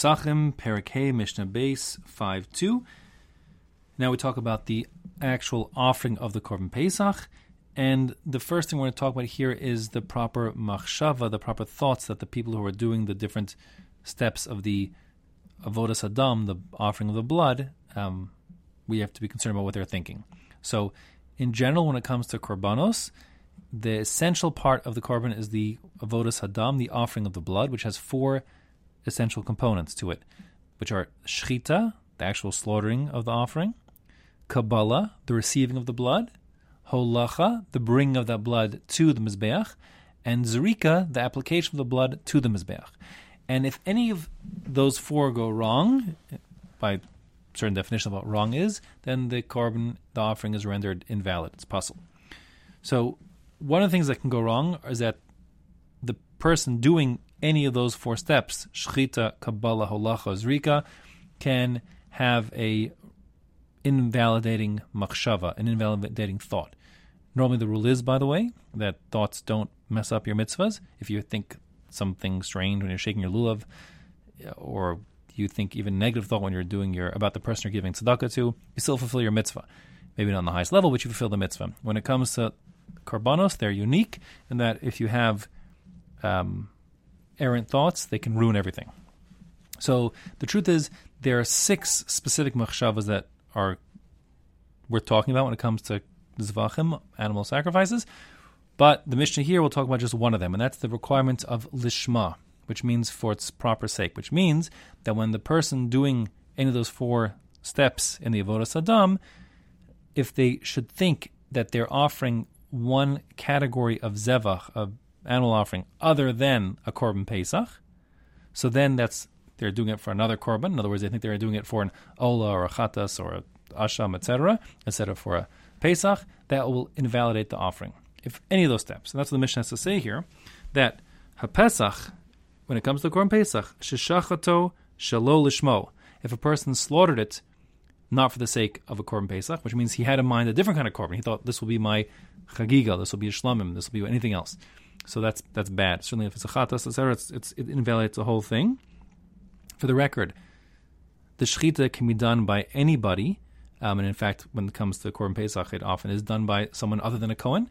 Pesachim, Parakeh, Mishnah Beis 5 2. Now we talk about the actual offering of the Korban Pesach. And the first thing we're going to talk about here is the proper machshava, the proper thoughts that the people who are doing the different steps of the avodas hadam, the offering of the blood, um, we have to be concerned about what they're thinking. So, in general, when it comes to korbanos, the essential part of the korban is the avodas hadam, the offering of the blood, which has four essential components to it, which are shchita, the actual slaughtering of the offering, kabbalah, the receiving of the blood, holacha, the bringing of that blood to the mizbeach, and zrika, the application of the blood to the mizbeach. And if any of those four go wrong, by certain definition of what wrong is, then the korban, the offering is rendered invalid. It's possible. So one of the things that can go wrong is that the person doing any of those four steps, shchita, kabbalah, holacha, zrika, can have a invalidating machshava, an invalidating thought. Normally, the rule is, by the way, that thoughts don't mess up your mitzvahs. If you think something strange when you're shaking your lulav, or you think even negative thought when you're doing your about the person you're giving tzedakah to, you still fulfill your mitzvah. Maybe not on the highest level, but you fulfill the mitzvah. When it comes to korbanos, they're unique in that if you have um, errant thoughts, they can ruin everything. So the truth is, there are six specific machshavas that are worth talking about when it comes to zvachim, animal sacrifices. But the Mishnah here will talk about just one of them, and that's the requirement of lishma, which means for its proper sake, which means that when the person doing any of those four steps in the Avodah hadam, if they should think that they're offering one category of zevach, of animal offering, other than a korban pesach, so then that's they're doing it for another korban. In other words, they think they're doing it for an ola or a chatas or a asham, etc., instead of for a pesach. That will invalidate the offering. If any of those steps, and that's what the Mishnah has to say here, that pesach, when it comes to korban pesach, shishachato shalo lishmo. If a person slaughtered it not for the sake of a korban pesach, which means he had in mind a different kind of korban. He thought this will be my chagiga, this will be a shlamim, this will be anything else. So that's that's bad. Certainly, if it's a chatas, etc., it's, it's, it invalidates the whole thing. For the record, the shechita can be done by anybody, um, and in fact, when it comes to korban pesach, it often is done by someone other than a kohen.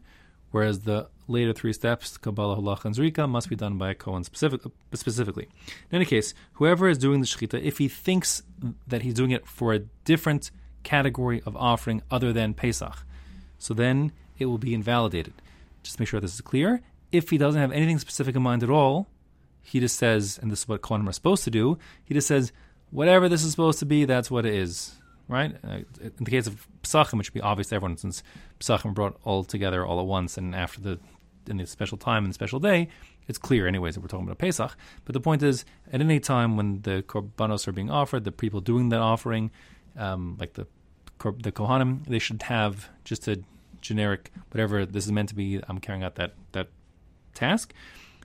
Whereas the later three steps, Kabbalah, Halach, and Zrika, must be done by a Kohen specific, specifically. In any case, whoever is doing the Shechita, if he thinks that he's doing it for a different category of offering other than Pesach, so then it will be invalidated. Just make sure this is clear. If he doesn't have anything specific in mind at all, he just says, and this is what Kohanim are supposed to do, he just says, whatever this is supposed to be, that's what it is right? Uh, in the case of Pesachim, which would be obvious to everyone, since Pesachim brought all together all at once, and after the in the special time and special day, it's clear, anyways, that we're talking about Pesach. But the point is, at any time when the korbanos are being offered, the people doing that offering, um, like the the kohanim, they should have just a generic whatever this is meant to be. I'm carrying out that that task,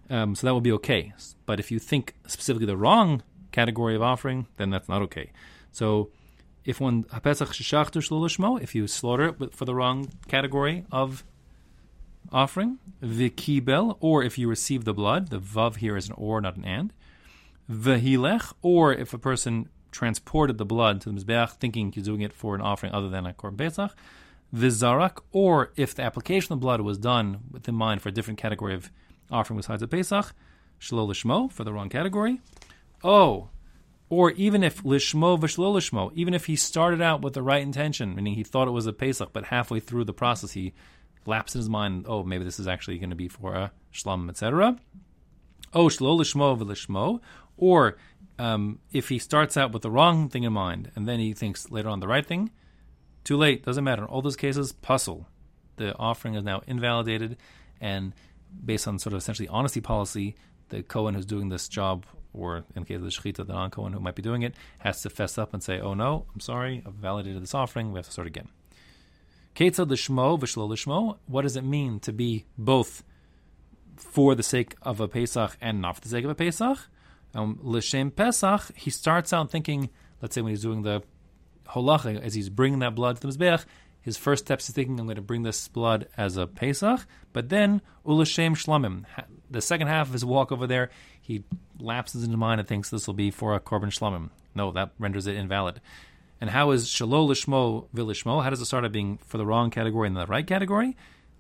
um, so that will be okay. But if you think specifically the wrong category of offering, then that's not okay. So if one hapesach if you slaughter it for the wrong category of offering, vikibel, or if you receive the blood, the vav here is an or, not an and, vehilech, or if a person transported the blood to the mizbeach thinking he's doing it for an offering other than a korban pesach, vizarak, or if the application of blood was done with in mind for a different category of offering besides a pesach, shlolishmo for the wrong category. Oh, or even if lishmo v'shlo lishmo, even if he started out with the right intention, meaning he thought it was a Pesach, but halfway through the process he lapsed in his mind, oh, maybe this is actually going to be for a shlam, etc. Oh, shlo lishmo v'lishmo. Or um, if he starts out with the wrong thing in mind and then he thinks later on the right thing, too late, doesn't matter. In all those cases, pasul. The offering is now invalidated, and based on sort of essentially honesty policy, the Kohen who's doing this job or in the case of the Shechita, the non Kohen who might be doing it, has to fess up and say, oh no, I'm sorry, I've validated this offering, we have to start again. Ketzad l'shmo v'shlo l'shmo, what does it mean to be both for the sake of a Pesach and not for the sake of a Pesach? Um, L'shem Pesach, he starts out thinking, let's say when he's doing the holacha, as he's bringing that blood to the Mizbeach, his first steps is thinking, I'm going to bring this blood as a Pesach, but then, Ulashem Shlamim, the second half of his walk over there, he lapses into mind and thinks this will be for a korban shlamim. No, that renders it invalid. And how is shalol lishmo vilishmo? How does it start out being for the wrong category and the right category?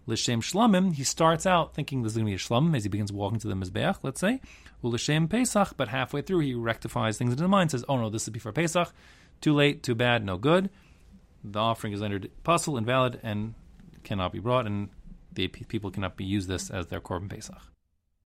Lishem shlamim, he starts out thinking this is going to be a shlam as he begins walking to the mizbeach, let's say. L'shem pesach, but halfway through he rectifies things into the mind, says, oh no, this is before pesach. Too late, too bad, no good. The offering is rendered pasul, invalid, and cannot be brought, and the people cannot be use this as their korban pesach.